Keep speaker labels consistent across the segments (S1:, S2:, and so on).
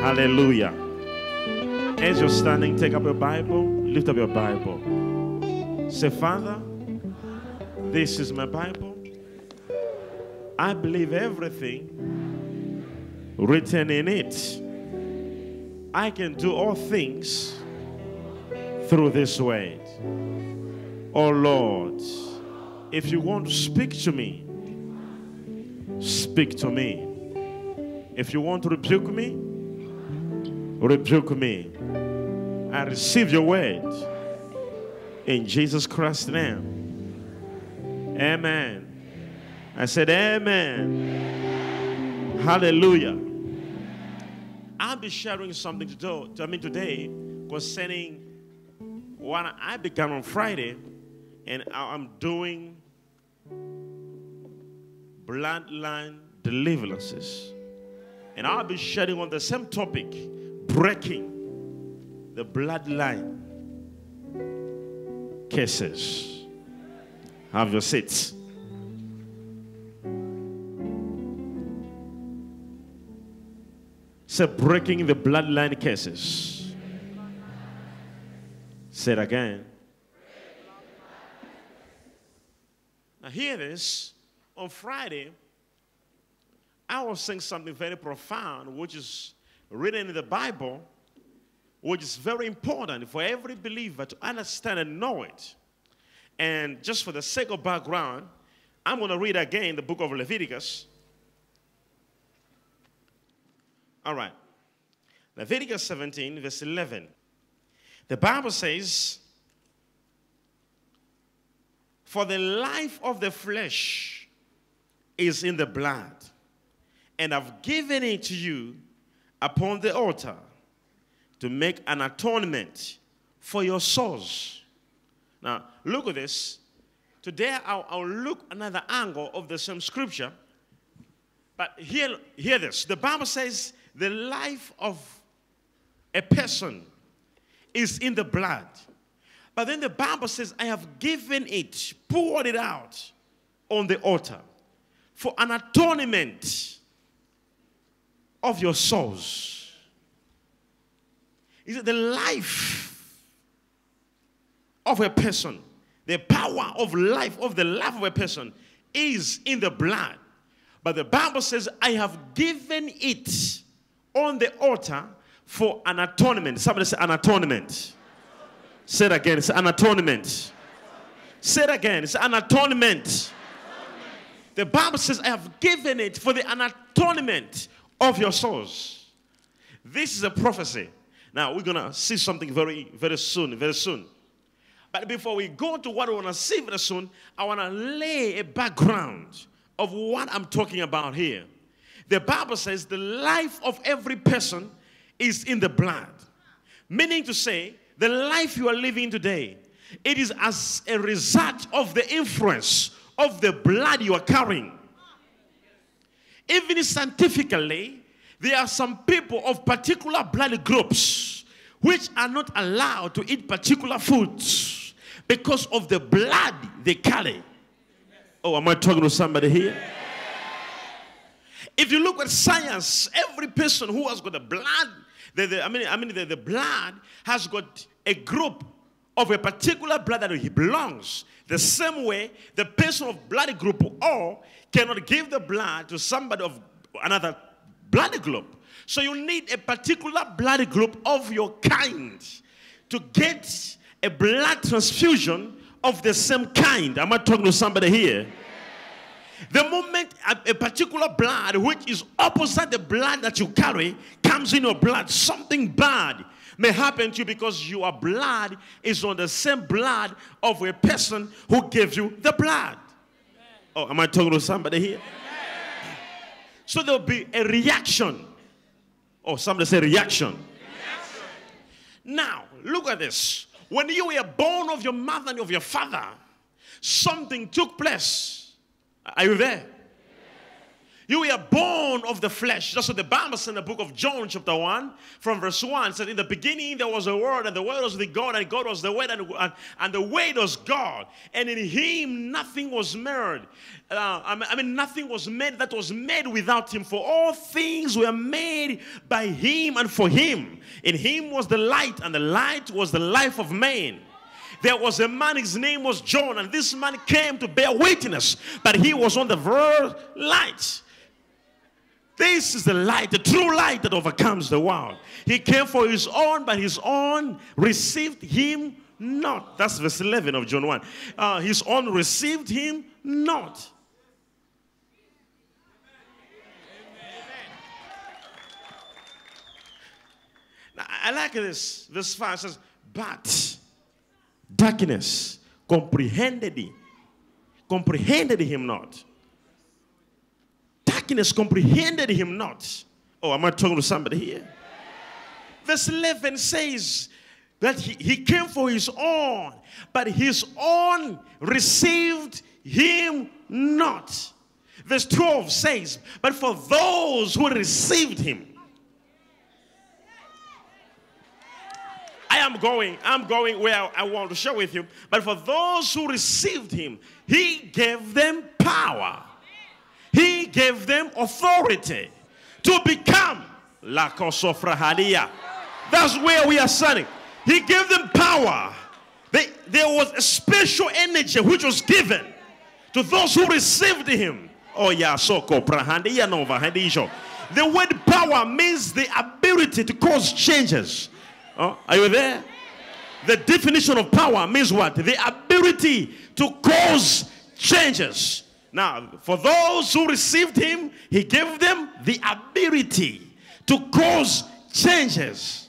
S1: Hallelujah. As you're standing, take up your Bible, lift up your Bible. Say, Father, this is my Bible. I believe everything written in it. I can do all things through this word. Oh Lord, if you want to speak to me, speak to me. If you want to rebuke me, rebuke me. I receive your word in Jesus Christ's name. Amen. I said, Amen. Hallelujah. I'll be sharing something to do, I mean today concerning what I began on Friday, and I'm doing bloodline deliverances. And I'll be sharing on the same topic, breaking the bloodline cases. Have your seats. Say, breaking the bloodline cases. Say it again. Now, hear this. On Friday, I was saying something very profound, which is written in the Bible, which is very important for every believer to understand and know it. And just for the sake of background, I'm going to read again the book of Leviticus. All right. Leviticus 17, verse 11. The Bible says, For the life of the flesh is in the blood, and I've given it to you upon the altar to make an atonement for your souls. Now, look at this. Today, I'll, I'll look another angle of the same scripture. But hear, hear this. The Bible says the life of a person is in the blood. But then the Bible says, I have given it, poured it out on the altar for an atonement of your souls. Is it the life of a person, the power of life, of the life of a person, is in the blood. But the Bible says, I have given it on the altar for an atonement. Somebody say, an atonement. Say it again. It's an atonement. Say it again. It's an atonement. The Bible says, I have given it for the atonement of your souls. This is a prophecy. Now, we're going to see something very, very soon, very soon. But before we go to what we want to see very soon, I want to lay a background of what I'm talking about here. The Bible says the life of every person is in the blood. Meaning to say, the life you are living today, it is as a result of the influence of the blood you are carrying. Even scientifically, there are some people of particular blood groups which are not allowed to eat particular foods because of the blood they carry. Oh, am I talking to somebody here? If you look at science, every person who has got the blood, the, the, I mean, I mean the, the blood has got a group of a particular blood that he belongs. The same way, the person of blood group O cannot give the blood to somebody of another blood group. So you need a particular blood group of your kind to get a blood transfusion of the same kind. Am I talking to somebody here? The moment a, a, particular blood, which is opposite the blood that you carry, comes in your blood, something bad may happen to you because your blood is on the same blood of a person who gave you the blood. Oh, am I talking to somebody here? So there'll be a reaction. Oh, somebody say reaction. reaction. Now, look at this. When you were born of your mother and of your father, something took place are you there? You were born of the flesh. That's what the Bible says in the book of John, chapter 1, from verse 1. It said, In the beginning there was a word, and the word was with God, and God was the word, and, and, and the word was God. And in him nothing was made. Uh, I mean, nothing was made that was made without him. For all things were made by him and for him. In him was the light, and the light was the life of man. There was a man, his name was John, and this man came to bear witness but he was on the verge light. This is the light, the true light that overcomes the world. He came for his own, but his own received him not. That's verse 11 of John 1. Uh, his own received him not. Now, I like this. Verse 5 says, But darkness comprehended him, comprehended him not darkness comprehended him not. Oh, am I talking to somebody here? Verse 11 says that he, he came for his own, but his own received him not. Verse 12 says, But for those who received him, I am going, I'm going where I want to share with you. But for those who received him, he gave them power he gave them authority to become La Kosofrahadia. That's where we are standing. He gave them power. They, there was a special energy which was given to those who received him. Oh, yeah, soko prahandia The word power means the ability to cause changes. Oh, are you there? The definition of power means what? The ability to cause changes. Now, for those who received him, he gave them the ability to cause changes.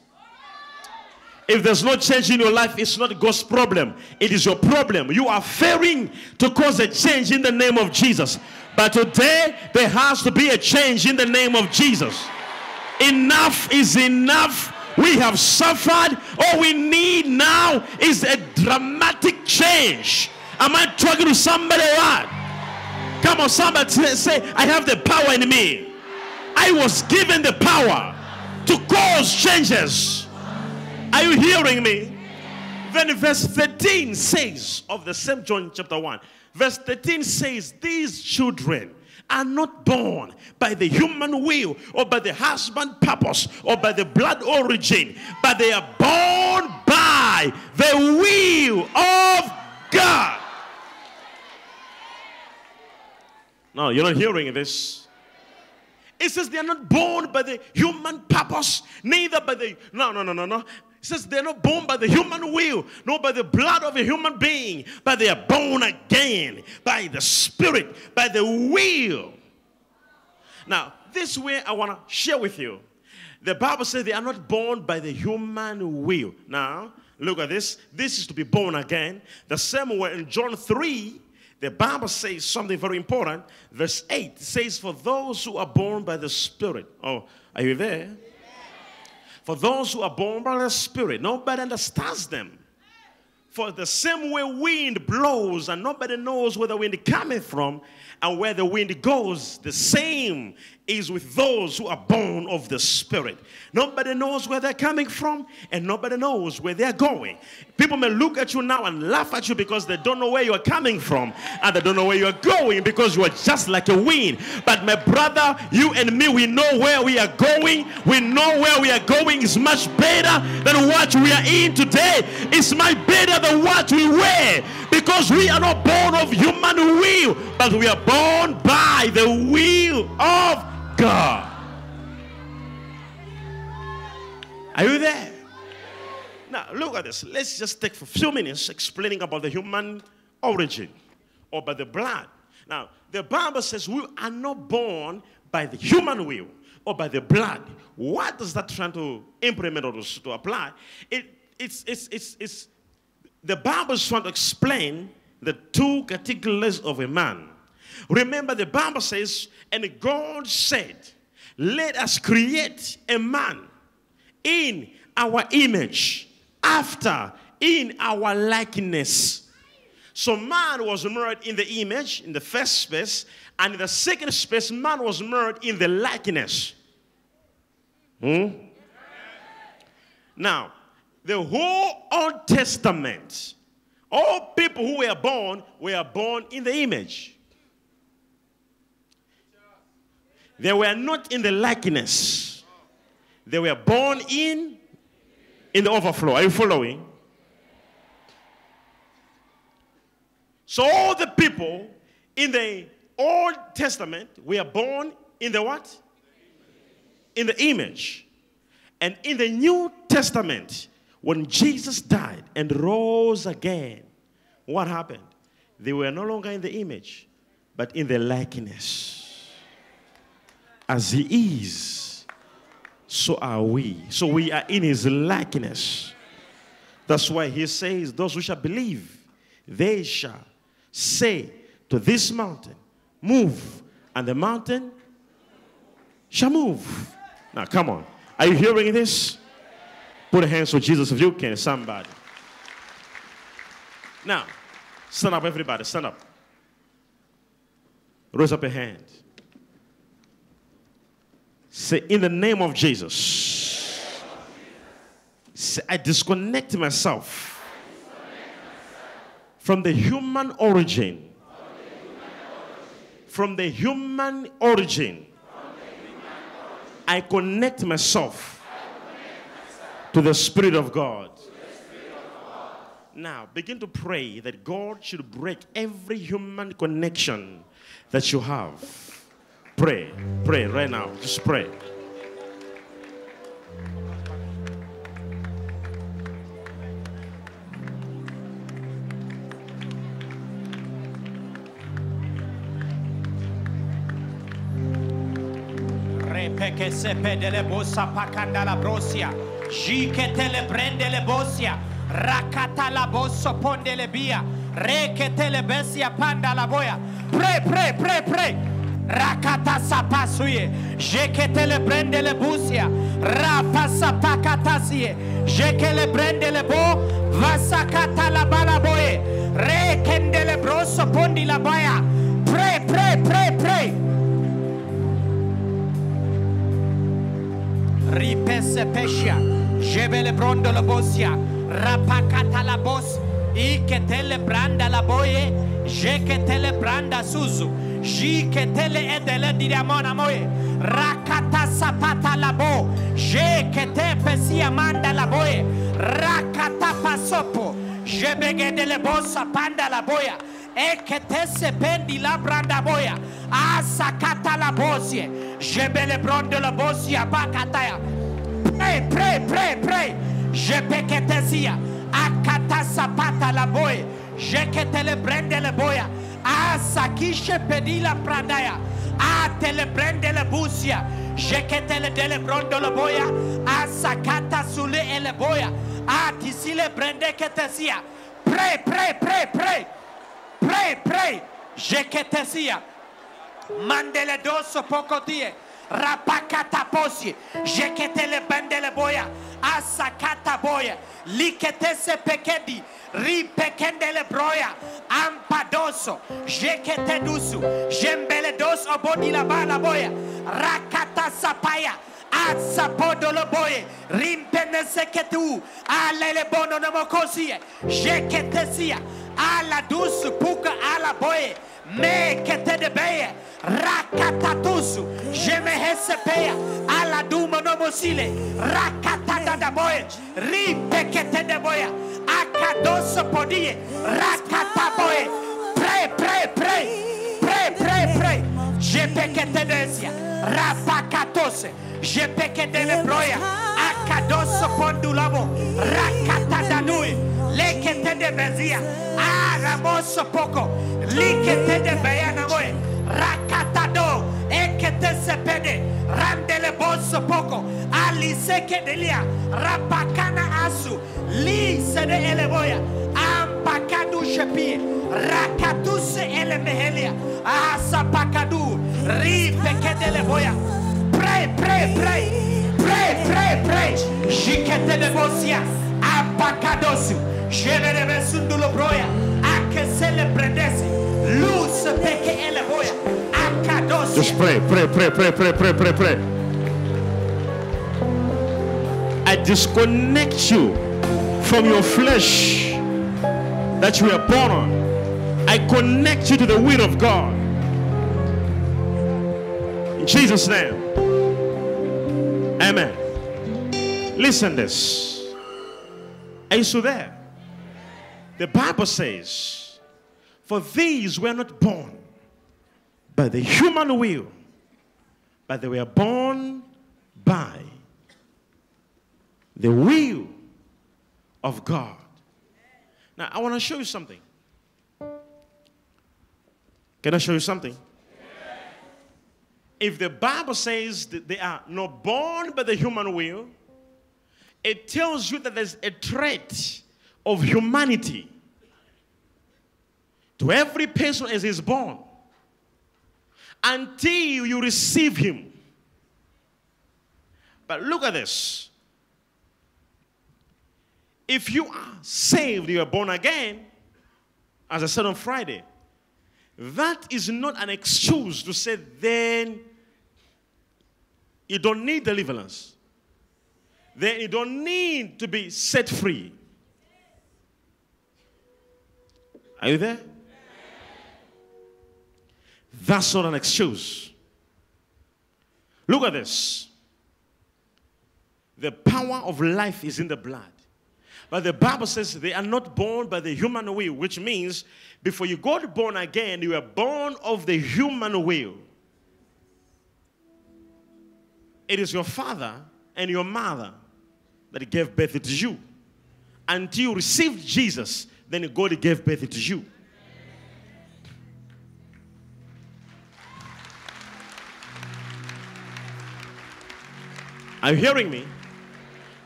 S1: If there's no change in your life, it's not God's problem. It is your problem. You are failing to cause a change in the name of Jesus. But today, there has to be a change in the name of Jesus. Enough is enough. We have suffered. All we need now is a dramatic change. Am I talking to somebody? Right? Come on, somebody say, I have the power in me. I was given the power to cause changes. Are you hearing me? Then verse 13 says of the same John chapter 1, verse 13 says, These children are not born by the human will or by the husband purpose or by the blood origin, but they are born by the will of God. No, you're not hearing this. It says they are not born by the human purpose, neither by the. No, no, no, no, no. It says they're not born by the human will, nor by the blood of a human being, but they are born again by the Spirit, by the will. Now, this way I want to share with you. The Bible says they are not born by the human will. Now, look at this. This is to be born again. The same way in John 3, the Bible says something very important. Verse 8 says, For those who are born by the Spirit. Oh, are you there? For those who are born by the Spirit, nobody understands them. For the same way wind blows and nobody knows where the wind coming from and where the wind goes, the same is with those who are born of the Spirit. Nobody knows where they're coming from, and nobody knows where they're going. People may look at you now and laugh at you because they don't know where you are coming from, and they don't know where you are going because you are just like a wind. But my brother, you and me, we know where we are going. We know where we are going is much better than what we are in today. It's much better than what we were because we are not born of human will, but we are born by the will of God. Are you there? Now, look at this. Let's just take a few minutes explaining about the human origin or by the blood. Now, the Bible says we are not born by the human will or by the blood. What does that trying to implement or to apply? It, it's, it's, it's, it's, the Bible is trying to explain the two categories of a man. Remember, the Bible says, and God said, Let us create a man in our image, after, in our likeness. So man was made in the image, in the first space, and in the second space, man was made in the likeness. Hmm? Now, the whole Old Testament, all people who were born were born in the image. They were not in the likeness. They were born in in the overflow. Are you following? So all the people in the Old Testament were born in the what? In the image. And in the New Testament, when Jesus died and rose again, what happened? They were no longer in the image, but in the likeness. As he is, so are we. So we are in his likeness. That's why he says, Those who shall believe, they shall say to this mountain, Move, and the mountain shall move. Now, come on. Are you hearing this? Put hands for Jesus if you can, somebody. Now, stand up, everybody. Stand up. Raise up your hand. Say, in the name of Jesus. Say, I disconnect myself from the human origin. From the human origin. I connect myself to the Spirit of God. Now, begin to pray that God should break every human connection that you have. Pray, pray right now. Just pray.
S2: Repeke sepe dele la brosia. Jike tele le. Rakata la bosso ponde le. Reke tele panda la. Pray, pray, pray, pray. Rakata sapasuye. Jeke tele brende le busia. Rapa sapakatasie. Jeke le brende le bo. Vasakata la balaboye. Rekende le brosso pondi la baya. Pray, pray, pray, pray. ripese pescia, jebele brondo la bosia, rapakata la bos, ike tele branda la boye, jeke tele branda suzu, jike tele edele diamona moye, rakata sapata la bo, jeke te pesia manda la boye, rakata pasopo, jebege de le bosa panda la boya, eke te se pendi la branda boya, asakata la bosie, jebele brondo la bosia bakataya, pray, pray, pray, pray. Je peketesia. Akata sapata la boy. Je ketele brende le boya. Asakishe pedila pradaya. A tele brende le busia. Je ketele dele brondo le boya. Asakata sule ele boya. A tisile brende ketesia. Pray, pray, pray, pray. Pray, pray. Je ketesia. Mandele doso poco die. Rapakata posi. Jekete le bendele boya. Asakata boya. Likete se pekedi. Ripekende le broya. Ampadoso. Jekete dusu. Jembele dos obodi la bala boya. Rakata sapaya. Asapodo lo boye. Rimpene seketu. Alele bono no mokosie. Ala dusu puka ala boye. Me kete de beye. Rakatatusu. Jemehesepeya. Ala duma no mosile. Rakata da boye. Ripekete de boya. Akadoso podie. Rakata pray, pray. Pray, pray, pray. Jepekete desia. Rapakatose. Jepekete de broya. Akadoso pondulamo. Rakata danui. Lekete de bezia. Aramoso ah, poco. De beyana moye. Rakatado. Ekete sepede. Randele bosso poco. Ali seke delia. Rapakana asu. Li sede eleboya. Ampakadu shepie. Rakatuse ele mehelia. Asapakadu. Ripeke boya. Pray, pray, pray. Pray, pray, pray. Jikete de bosia. Apakadosu. Jevere besundulo broya. Ake celebrandesi.
S1: Just pray, pray, pray, pray, pray, pray, pray, pray. I disconnect you from your flesh that you were born on. I connect you to the will of God. In Jesus' name. Amen. Listen this. Are you still there? The Bible says, For these were not born by the human will, but they were born by the will of God. Now, I want to show you something. Can I show you something? If the Bible says that they are not born by the human will, it tells you that there's a trait of humanity to every person as he's born until you receive him. But look at this. If you are saved, you are born again, as I said on Friday, that is not an excuse to say then you don't need deliverance. Then you don't need to be set free. Are you there? That's not an excuse. Look at this. The power of life is in the blood. But the Bible says they are not born by the human will, which means before you got born again, you were born of the human will. It is your father and your mother that gave birth to you. Until you received Jesus, then God gave birth to you. Are you hearing me?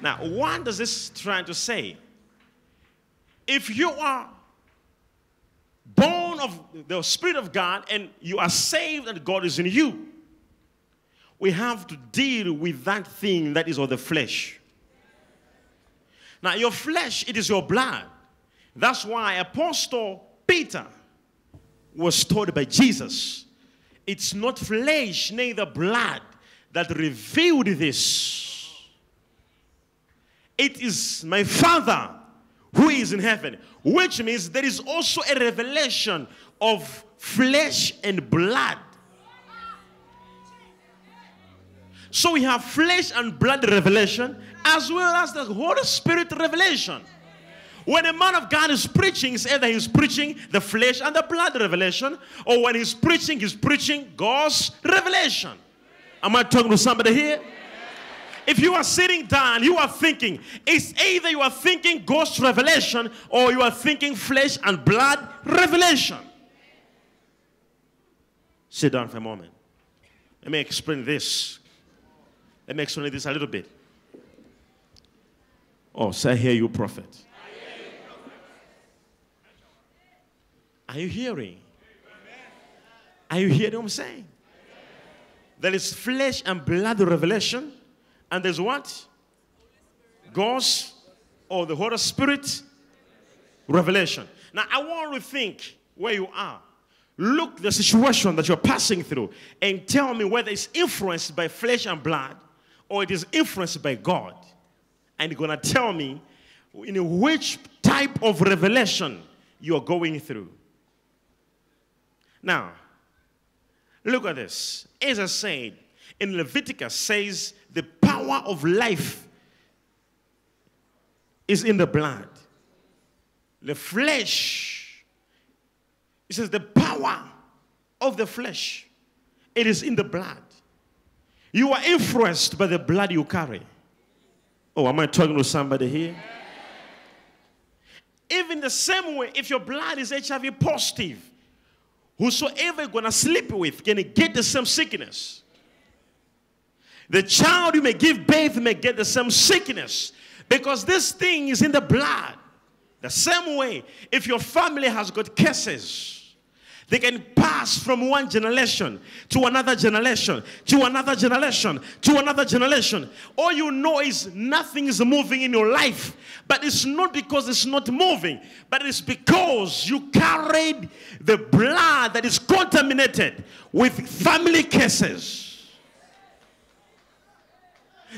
S1: Now, what does this trying to say? If you are born of the Spirit of God and you are saved and God is in you, we have to deal with that thing that is of the flesh. Now, your flesh, it is your blood. That's why Apostle Peter was told by Jesus, it's not flesh, neither blood that revealed this. It is my Father who is in heaven, which means there is also a revelation of flesh and blood. So we have flesh and blood revelation as well as the Holy Spirit revelation. When a man of God is preaching, it's either he's preaching the flesh and the blood revelation, or when he's preaching, he's preaching God's revelation. Am I talking to somebody here? If you are sitting down, you are thinking, it's either you are thinking ghost revelation or you are thinking flesh and blood revelation. Sit down for a moment. Let me explain this. Let me explain this a little bit. Oh, say, hear you, prophet. Are you hearing? Are you hearing what I'm saying? There is flesh and blood revelation, and there's what? God's or the Holy Spirit revelation. Now, I want to think where you are. Look the situation that you're passing through and tell me whether it's influenced by flesh and blood or it is influenced by God. And you're going to tell me in which type of revelation you're going through. Now, look at this. As I said, in Leviticus says the power of life is in the blood. The flesh, it says the power of the flesh, it is in the blood. You are influenced by the blood you carry. Oh, am I talking to somebody here? Even the same way, if your blood is HIV positive, whosoever you're gonna sleep with can get the same sickness. The child you may give birth may get the same sickness because this thing is in the blood. The same way, if your family has got cases, They can pass from one generation to another generation, to another generation, to another generation. All you know is nothing is moving in your life. But it's not because it's not moving, but it's because you carried the blood that is contaminated with family cases.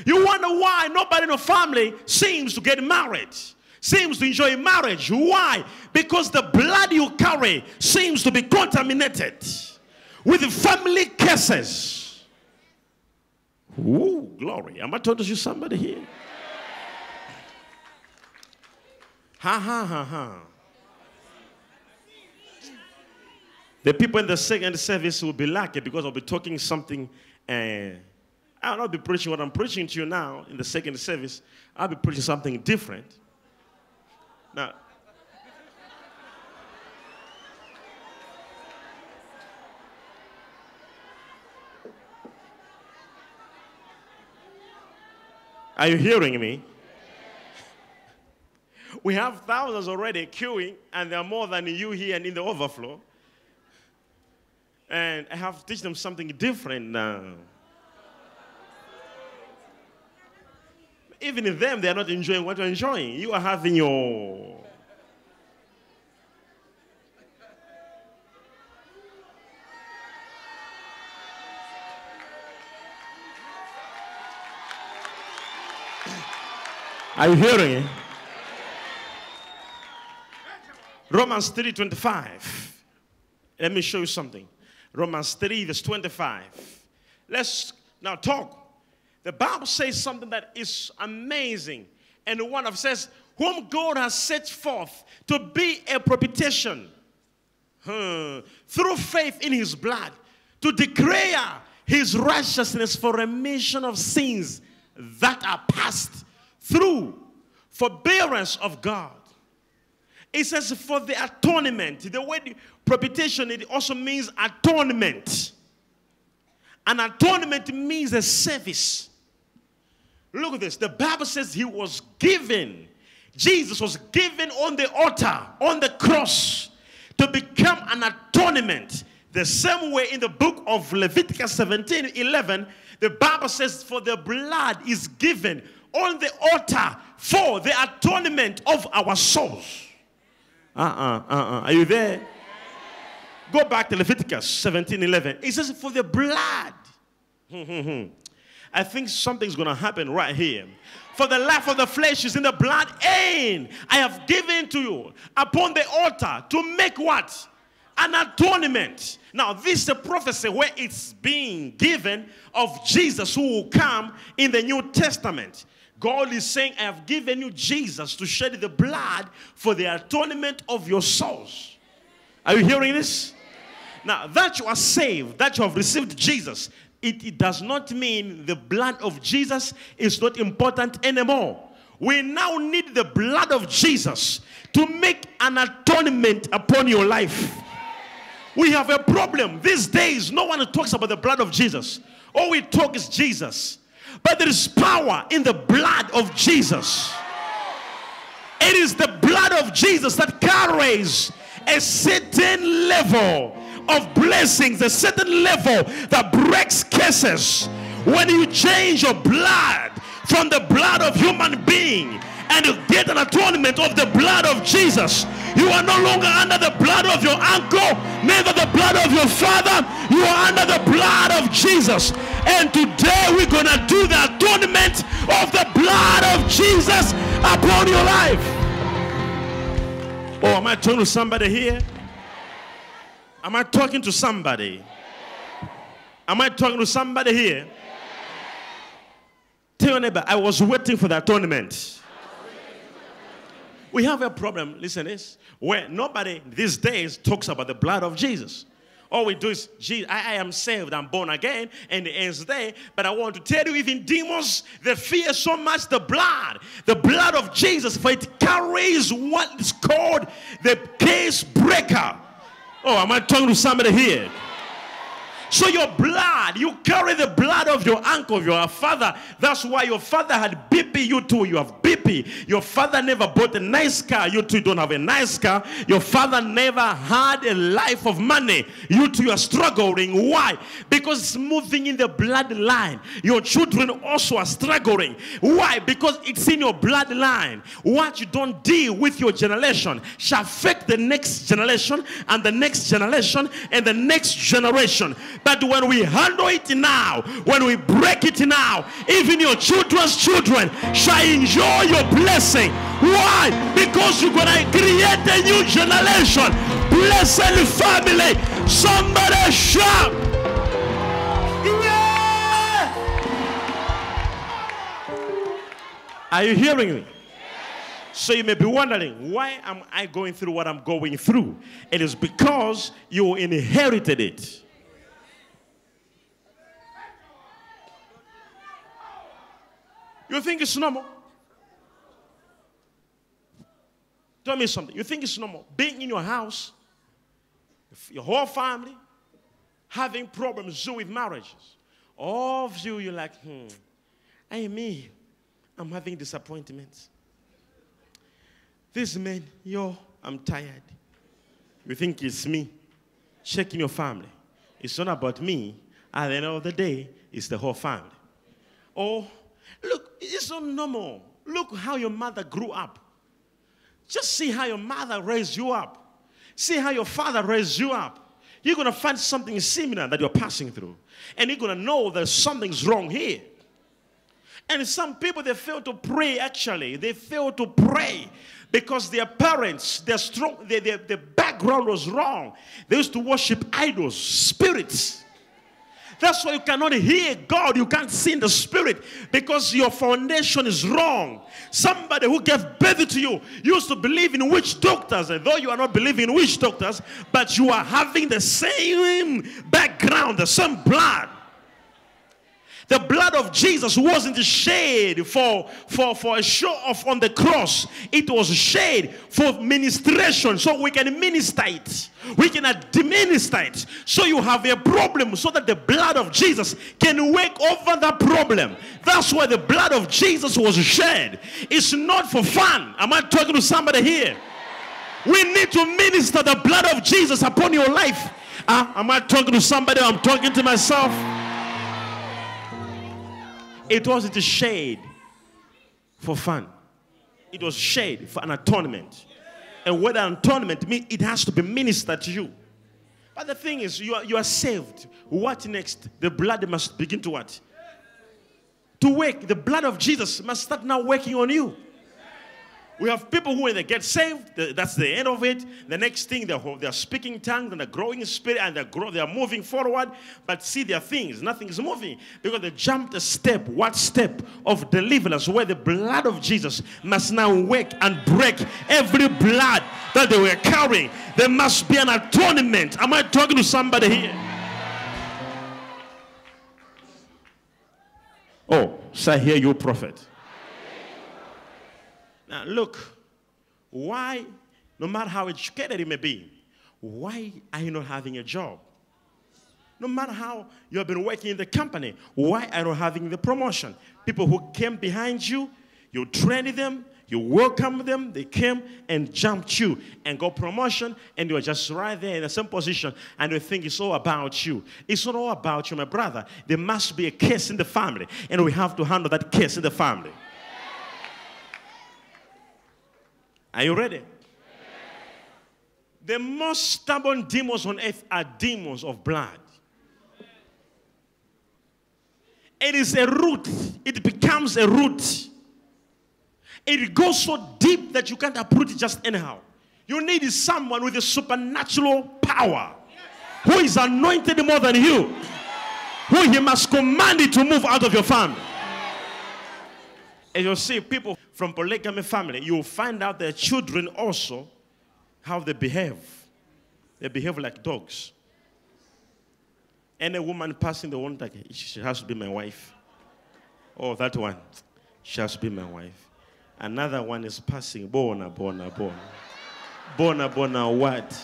S1: You wonder why nobody in your family seems to get married seems to enjoy marriage. Why? Because the blood you carry seems to be contaminated with family curses. Ooh, glory. Am I talking to somebody here? Ha ha ha ha. The people in the second service will be lucky because I'll be talking something. Uh, I'll not be preaching what I'm preaching to you now in the second service. I'll be preaching something different. Now, Are you hearing me? We have thousands already queuing, and there are more than you here and in the overflow. And I have to teach them something different now. Even in them, they are not enjoying what you're enjoying. You are having your. Are you hearing it? Romans 3 25. Let me show you something. Romans 3, verse 25. Let's now talk the Bible says something that is amazing. And one of says, whom God has set forth to be a propitiation through faith in his blood, to declare his righteousness for remission of sins that are passed through forbearance of God. It says for the atonement. The word propitiation, it also means atonement. An atonement means a service. Look at this. The Bible says he was given, Jesus was given on the altar, on the cross, to become an atonement. The same way in the book of Leviticus 17 11, the Bible says, For the blood is given on the altar for the atonement of our souls. Uh uh-uh, uh, uh-uh. Are you there? Go back to Leviticus 17 11. It says, For the blood. I think something's going to happen right here. For the life of the flesh is in the blood, and I have given to you upon the altar to make what? An atonement. Now, this is a prophecy where it's being given of Jesus who will come in the New Testament. God is saying, I have given you Jesus to shed the blood for the atonement of your souls. Are you hearing this? Now, that you are saved, that you have received Jesus, it, it does not mean the blood of Jesus is not important anymore. We now need the blood of Jesus to make an atonement upon your life. We have a problem. These days, no one talks about the blood of Jesus. All we talk is Jesus. But there is power in the blood of Jesus. It is the blood of Jesus that carries a certain level of blessings, a certain level that breaks curses. When you change your blood from the blood of human being and you get an atonement of the blood of Jesus, you are no longer under the blood of your uncle, neither the blood of your father. You are under the blood of Jesus. And today we're going to do the atonement of the blood of Jesus upon your life. Oh, am I talking to somebody here? Am I talking to somebody? Am I talking to somebody here? Tell your neighbor, I was waiting for the atonement. We have a problem, listen this, where nobody these days talks about the blood of Jesus. All we do is, Jesus, I, I, am saved, I'm born again, and it ends there. But I want to tell you, even demons, they fear so much the blood, the blood of Jesus, for it carries what is called the case breaker. Oh, am I talking to somebody here? So your blood, you carry the blood of your uncle, your father. That's why your father had BP you too. You have BP Your father never bought a nice car. You two don't have a nice car. Your father never had a life of money. You two are struggling. Why? Because it's moving in the bloodline. Your children also are struggling. Why? Because it's in your bloodline. What you don't deal with your generation shall affect the next generation and the next generation and the next generation. But when we handle it now, when we break it now, even your children's children shall enjoy your blessing. Why? Because you're going to create a new generation. Blessed family. Somebody shout. Yeah! Are you hearing me? So you may be wondering, why am I going through what I'm going through? It is because you inherited it. You think it's normal? Tell me something. You think it's normal being in your house, your whole family, having problems with marriages. All of you, you're like, hmm, I me, I'm having disappointments. This man, yo, I'm tired. You think it's me? Checking your family. It's not about me. At the end of the day, it's the whole family. Oh, look, it's so normal. Look how your mother grew up. Just see how your mother raised you up. See how your father raised you up. You're going to find something similar that you're passing through. And you're going to know that something's wrong here. And some people, they fail to pray actually. They fail to pray because their parents, their, strong, their, their, their background was wrong. They used to worship idols, spirits. That's why you cannot hear God. You can't see in the spirit because your foundation is wrong. Somebody who gave birth to you used to believe in witch doctors, and though you are not believing in witch doctors, but you are having the same background, the same blood. The blood of Jesus wasn't shed for, for, for a show off on the cross. It was shed for ministration so we can minister it. We can administer it. So you have a problem so that the blood of Jesus can work over that problem. That's why the blood of Jesus was shed. It's not for fun. Am I talking to somebody here? We need to minister the blood of Jesus upon your life. Uh, am I talking to somebody? I'm talking to myself. It wasn't a shade for fun. It was shade for an atonement. And what an atonement means, it has to be ministered to you. But the thing is, you are, you are saved. What next? The blood must begin to what? To work. The blood of Jesus must start now working on you. We have people who, when they get saved, that's the end of it. The next thing, they're, they're speaking tongues and they're growing spirit and they're, grow, they're moving forward. But see their things, nothing is moving because they jumped a step. What step of deliverance where the blood of Jesus must now work and break every blood that they were carrying. There must be an atonement. Am I talking to somebody here? Oh, say here, you prophet. Now, look, why, no matter how educated you may be, why are you not having a job? No matter how you have been working in the company, why are you not having the promotion? People who came behind you, you trained them, you welcomed them, they came and jumped you and got promotion, and you're just right there in the same position, and you think it's all about you. It's not all about you, my brother. There must be a case in the family, and we have to handle that case in the family. Are you ready? The most stubborn demons on earth are demons of blood. It is a root, it becomes a root. It goes so deep that you can't uproot it just anyhow. You need someone with a supernatural power who is anointed more than you, who he must command it to move out of your family. And you'll see people from polygamy family, you'll find out their children also how they behave. They behave like dogs. Any woman passing the one like she has to be my wife. Oh, that one. She has to be my wife. Another one is passing. Bona, bona, bona. Bona, bona, what?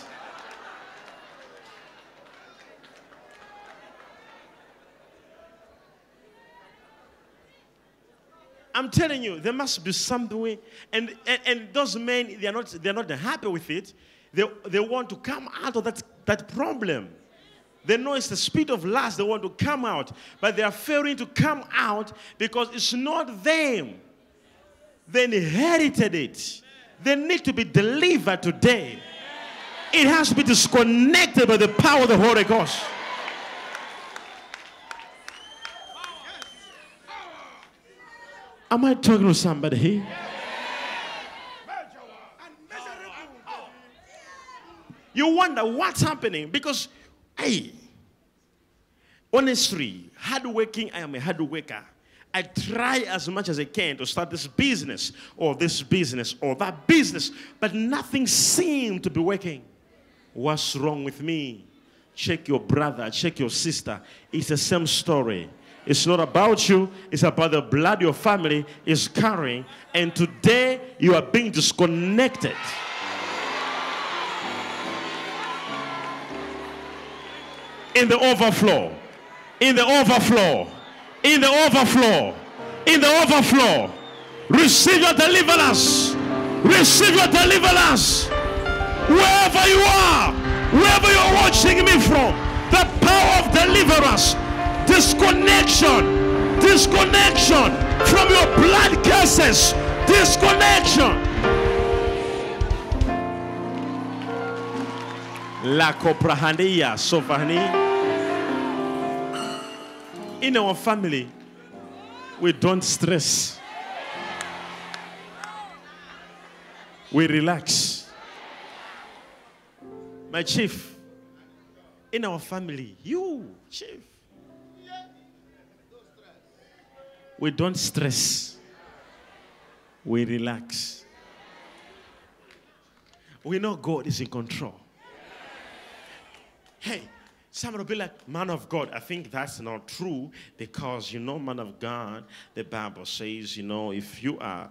S1: I'm telling you, there must be something way. And, and, and those men, they're not, they're not happy with it. They, they want to come out of that, that problem. They know it's the spirit of lust. They want to come out. But they are failing to come out because it's not them. They inherited it. They need to be delivered today. It has to be disconnected by the power of the Holy Ghost. Am I talking to somebody here? You wonder what's happening because, hey, honestly, hardworking, I am a hard worker. I try as much as I can to start this business or this business or that business, but nothing seemed to be working. What's wrong with me? Check your brother, check your sister. It's the same story. It's not about you, it's about the blood your family is carrying. And today you are being disconnected. In the overflow, in the overflow, in the overflow, in the overflow. Receive your deliverance. Receive your deliverance. Wherever you are, wherever you're watching me from, the power of deliverance, disconnection, disconnection from your blood curses, disconnection. La coprahandia sofani. In our family, we don't stress. We relax. My chief, in our family, you, chief, we don't stress. We relax. We know God is in control. Hey, some will be like, man of God. I think that's not true because, you know, man of God, the Bible says, you know, if you are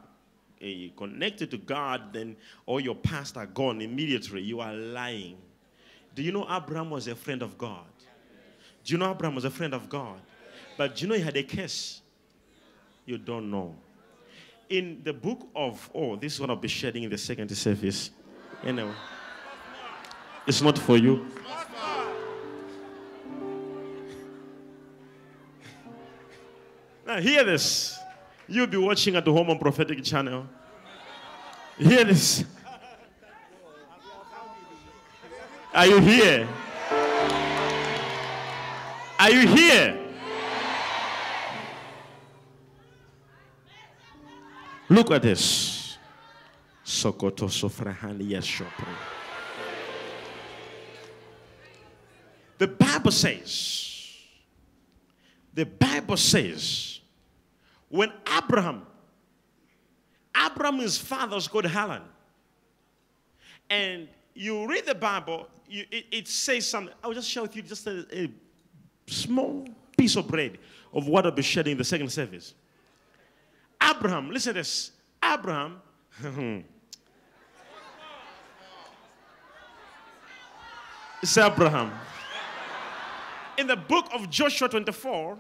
S1: uh, connected to God, then all your past are gone immediately. You are lying. Do you know Abraham was a friend of God? Do you know Abraham was a friend of God? But do you know he had a curse? You don't know. In the book of, oh, this is what I'll be sharing in the second service. Anyway, it's not for you. Now, hear this. You'll be watching at the Home on Prophetic Channel. Hear this. Are you here? Are you here? Look at this. Sokoto Sofrahani Yeshopre. The Bible says, the Bible says, when Abraham, Abraham's father was called Haran, and you read the Bible, you, it, it, says something. I will just share with you just a, a small piece of bread of what I'll be sharing in the second service. Abraham, listen to this. Abraham, it's Abraham. In the book of Joshua 24,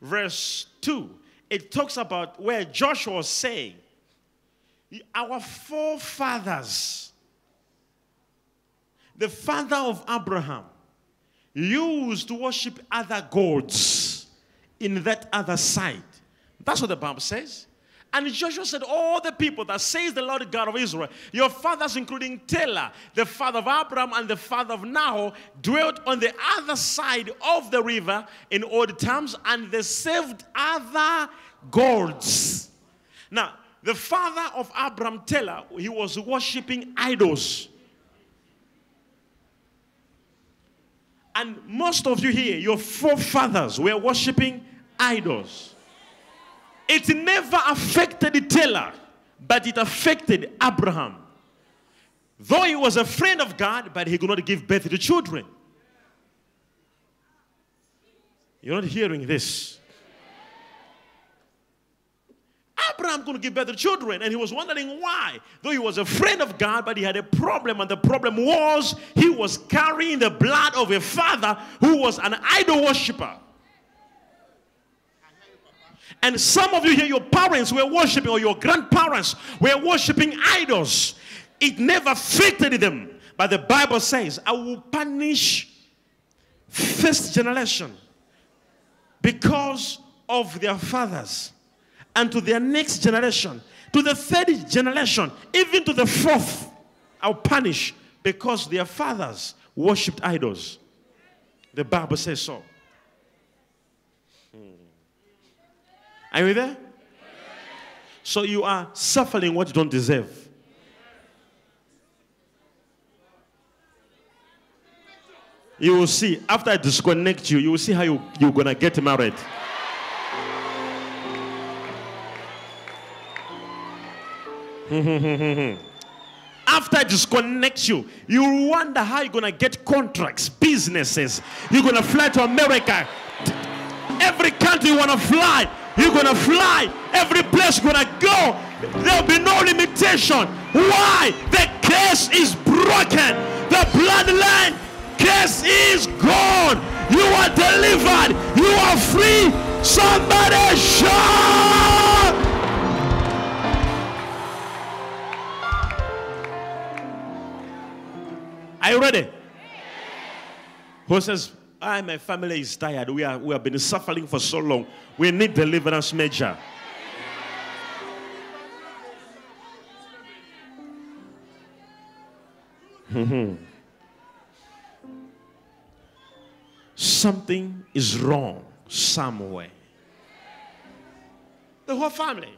S1: verse 2, it talks about where Joshua was saying, Our forefathers, the father of Abraham, used to worship other gods in that other side. That's what the Bible says. And Joshua said, All the people that says the Lord God of Israel, your fathers, including Terah, the father of Abraham and the father of Nahor, dwelt on the other side of the river in old times, and they served other gods. Now, the father of Abraham, Terah, he was worshiping idols. And most of you here, your forefathers were worshiping idols. It never affected Terah, but it affected Abraham. Though he was a friend of God, but he could not give birth to children. You're not hearing this. Abraham couldn't give birth to children, and he was wondering why. Though he was a friend of God, but he had a problem, and the problem was he was carrying the blood of a father who was an idol worshiper. And some of you here, your parents were worshiping, or your grandparents were worshiping idols. It never fitted them. But the Bible says, I will punish first generation because of their fathers, and to their next generation, to the third generation, even to the fourth, I'll punish because their fathers worshipped idols. The Bible says so. Hmm. Are you there? So you are suffering what you don't deserve. You will see, after I disconnect you, you will see how you, you're going to get married. after I disconnect you, you wonder how you're going to get contracts, businesses. You're going to fly to America. Every country you want to fly, you're going to fly. Every place you're going to go, there'll be no limitation. Why? The curse is broken. The bloodline curse is gone. You are delivered. You are free. Somebody shout. Are you ready? Who says, I, my family is tired. We, are, we have been suffering for so long. We need deliverance major. Mm-hmm. Something is wrong somewhere. The whole family.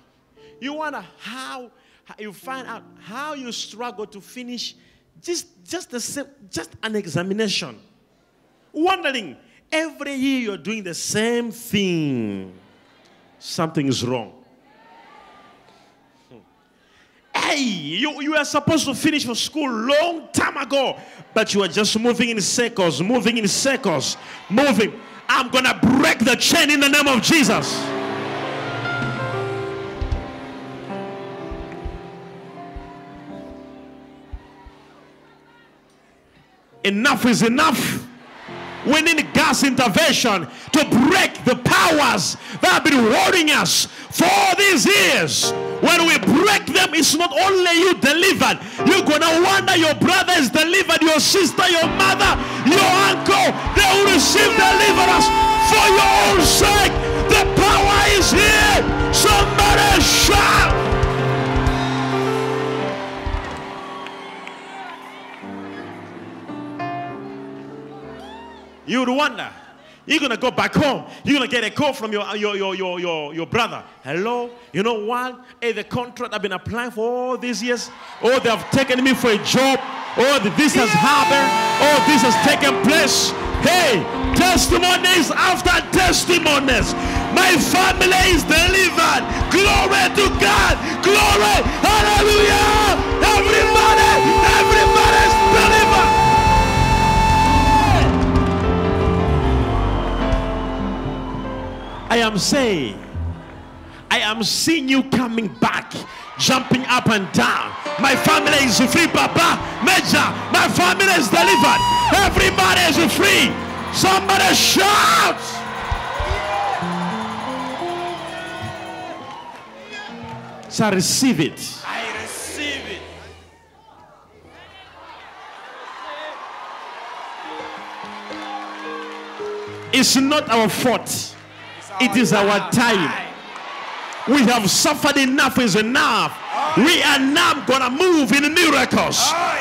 S1: You wonder how, you find out how you struggle to finish just just a, just an examination. Wondering every year you're doing the same thing. Something is wrong. Hey, you, you are supposed to finish for school long time ago, but you are just moving in circles, moving in circles, moving. I'm gonna break the chain in the name of Jesus. Enough is enough. We need God's intervention to break the powers that have been holding us for these years. When we break them, it's not only you delivered. You're gonna wonder your brother is delivered, your sister, your mother, your uncle. They will receive deliverance for your own sake. The power is here. Somebody shout. You would wonder. You're gonna go back home. You're gonna get a call from your your your your your, your brother. Hello, you know what? Hey, the contract I've been applying for all these years. Oh, they have taken me for a job. Oh, this has happened. Oh, this has taken place. Hey, testimonies after testimonies. My family is delivered. Glory to God. Glory. Hallelujah. I am saying, I am seeing you coming back, jumping up and down. My family is free, Papa. Major, my family is delivered. Everybody is free. Somebody shout. So receive it.
S2: I receive it.
S1: It's not our fault. It is our time. We have suffered enough is enough. We are now gonna move in miracles.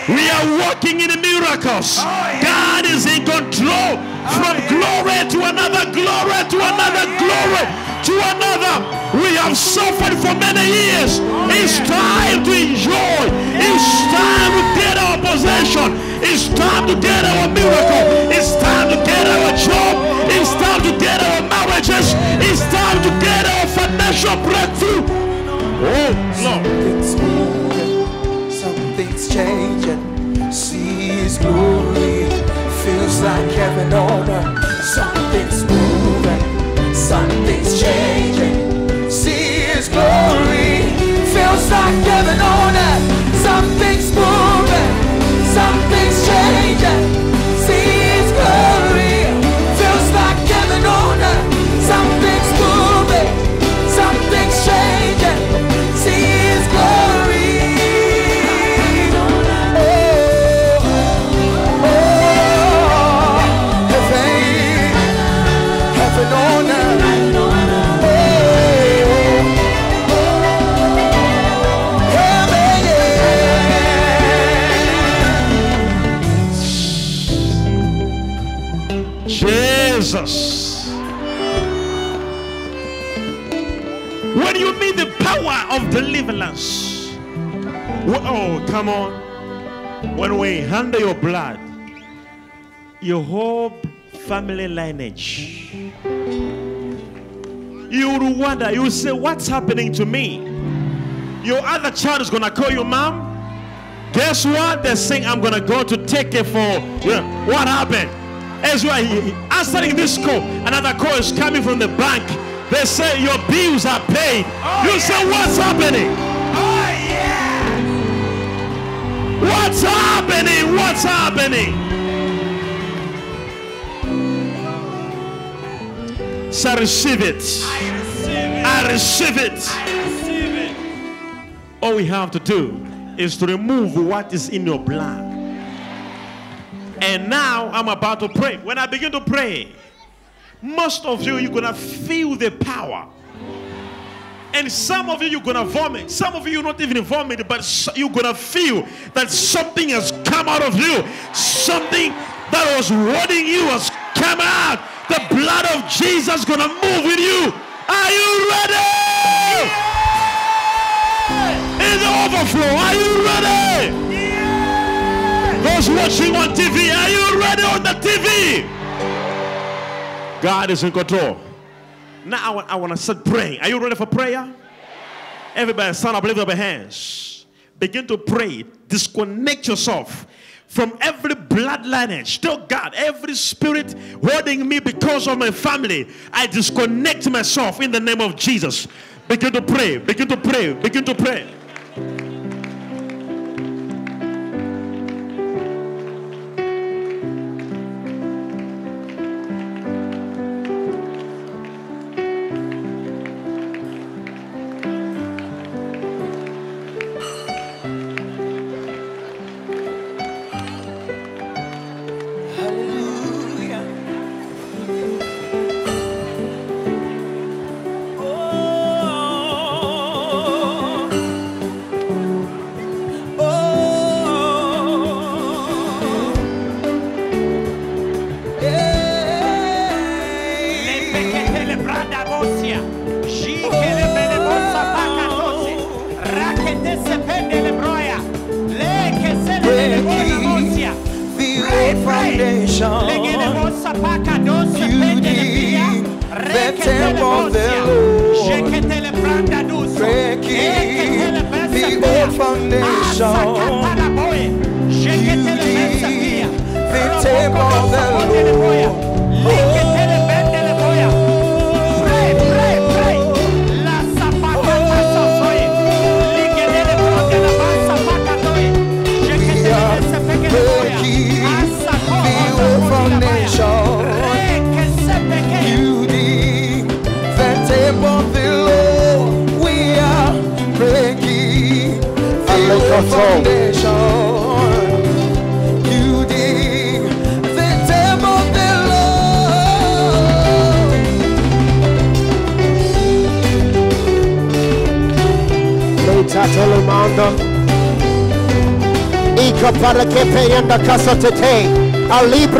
S1: We are walking in miracles. God is in control from glory to another glory to another glory to another. We have suffered for many years. It's time to enjoy. It's time to get our possession. It's time to get our miracle. It's time to get our job. It's time to get our marriages. It's time to get our financial breakthrough. Oh, Lord.
S3: Something's moving, something's changing. See His glory, feels like heaven on
S1: come on. When we handle your blood, your whole family lineage, you will wonder, you will say, What's happening to me? Your other child is gonna call you mom. Guess what? They're saying, I'm gonna go to take it for what happened? As you are answering this call, another call is coming from the bank. They say your bills are paid. Oh, you say, What's happening? What's happening? What's happening? So receive it.
S2: I receive it.
S1: I receive it.
S2: I receive it.
S1: All we have to do is to remove what is in your blood. And now I'm about to pray. When I begin to pray, most of you, you're going to feel the power. And some of you, you're going to vomit. Some of you, you're not even vomit, but you're going to feel that something has come out of you. Something that was holding you has come out. The blood of Jesus going to move with you. Are you ready? In the overflow, are you ready? Those watching on TV, are you ready on the TV? God is in control. Now I want, I want to start praying. Are you ready for prayer? Everybody, stand up, lift up your hands. Begin to pray. Disconnect yourself from every blood lineage. Tell God, every spirit holding me because of my family, I disconnect myself in the name of Jesus. Begin to pray. Begin to pray. Begin to pray.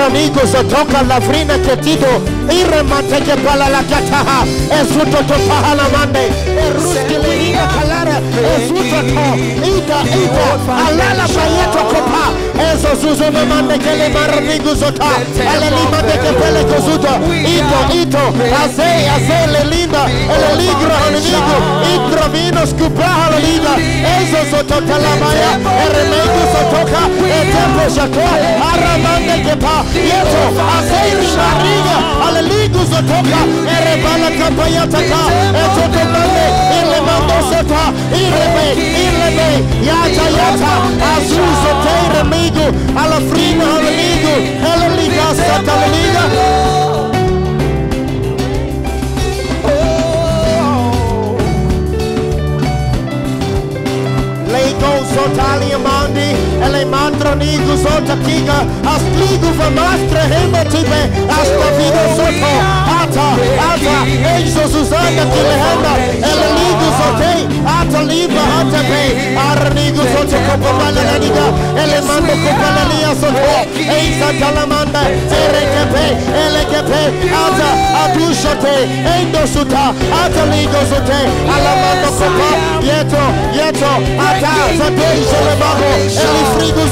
S4: Ramigos toka Lavrina Ketido Ire Mateke Palalakataha Esuto Topahala Mande Eruskiliina Kalara Esuto Ida Ida Alala Bayeto Kopa Eso suzo me mande que le maranigo sota. Ale lima de que pele cosuto. Ito ito. Aze aze le linda. El ligro enemigo. Igro vino scupaha la liga. Eso sotoka la maya. El remedio sotoka. El tempo shakoa. Aramande que pa. Yeto. Aze ringa Ale ligo sotoka. El bala kapaya taka. Eto tomande. Ile mando sota. Irebe. Irebe. Yata yata. Azu sote remigo. Alla frina alla ligo. Liga sata la Lego sotalia mandi, ele mandra nigu sota kiga, as ligu va mastra hema tibe, as la vida soto, a ata ata Enzo pe Arnigu Sote Elemando Talamanda ata Endo Suta Sote Alamando Kopa Yeto Yeto ata Elifrigu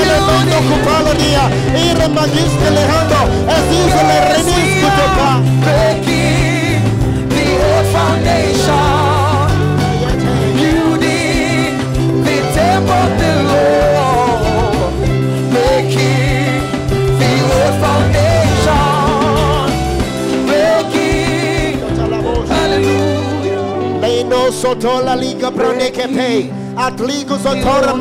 S4: Elemando Leino soto la liga prone che pe Atligo sotora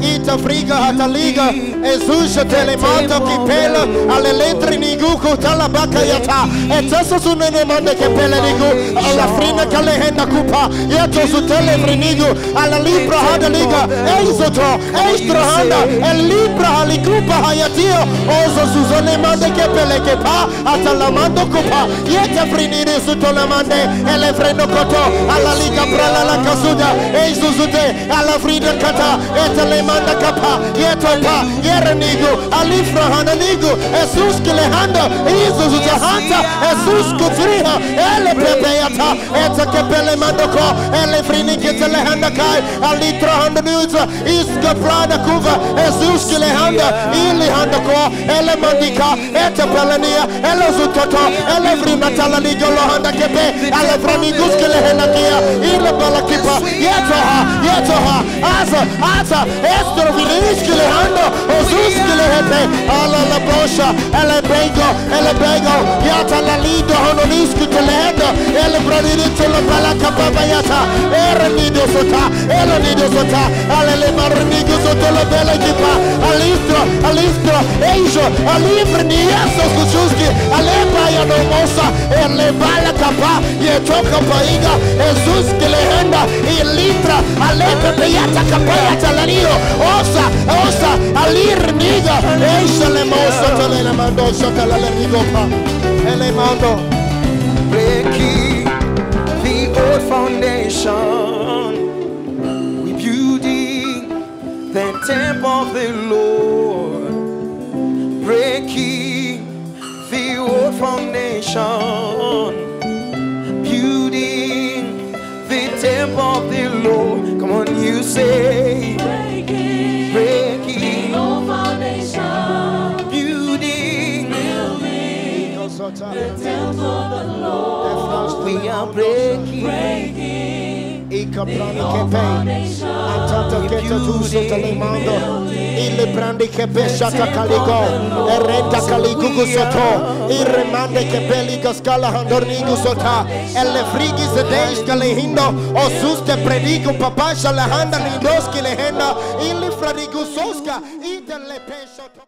S4: itafriga hataliga ezusha telemata kipela. Aleletri niguku talabaka yata etesa sunene mande kepele nigu alafrina kalehenda kupa. Yeto sutelefri nigu. Alalibra hadaliga eizoto eistrahanda elibra halikupa hayatio ozo suzone mande kepele kepa. Atalamando kupa. Yetafriniri sutolamande elefreno koto. Alaliga pralala kasuda. Eizuzute alafrina kata. Etalema manda kapa Yeto pa Yere Alifra hana nigu sus kile handa suzute hanta kufriha Ele pepe yata te kepele mando ko Ele frini kitele handa kai Alitra handa nuza Iska prada kuva Ili Ele mandika Ele zutoto Ele frina tala ligo lo handa kepe Ele frani guskele hena kia Ile bala kipa Yeto ha Yeto ha Asa Asa Estro viniskele handa Ozuskele hete Ala la bosha Ele bego Ele bego Yata la Ele yata nido sota Ele nido sota Ale le marnigo soto la bela kipa Alistro Alistro Eijo Alivre ni yeso kuchuski Alepa ya no mosa Ele bala kapa Yetoka paiga Jesus kilehenda Ilitra Alepe peyata kapa yata lanio Osa Osa le mosa le mando Shakala le nigo pa. Ele mando.
S3: Breaking the old foundation. We the temple of the Lord, breaking the old foundation, temple of the Lord. Come on, you say,
S5: Breaking no foundation,
S3: building.
S5: building the temple of the Lord.
S3: We are breaking.
S5: Breaking
S4: Ikaprani kepe. Atata keta tu sotalemando Ile brandi che pesciata caligo E renta soto Il remande che handornigu sota E le frighi se deisca le hindo. O suste predico papascia le Nindoski le henda. Il fradigu soska Ite le pesciata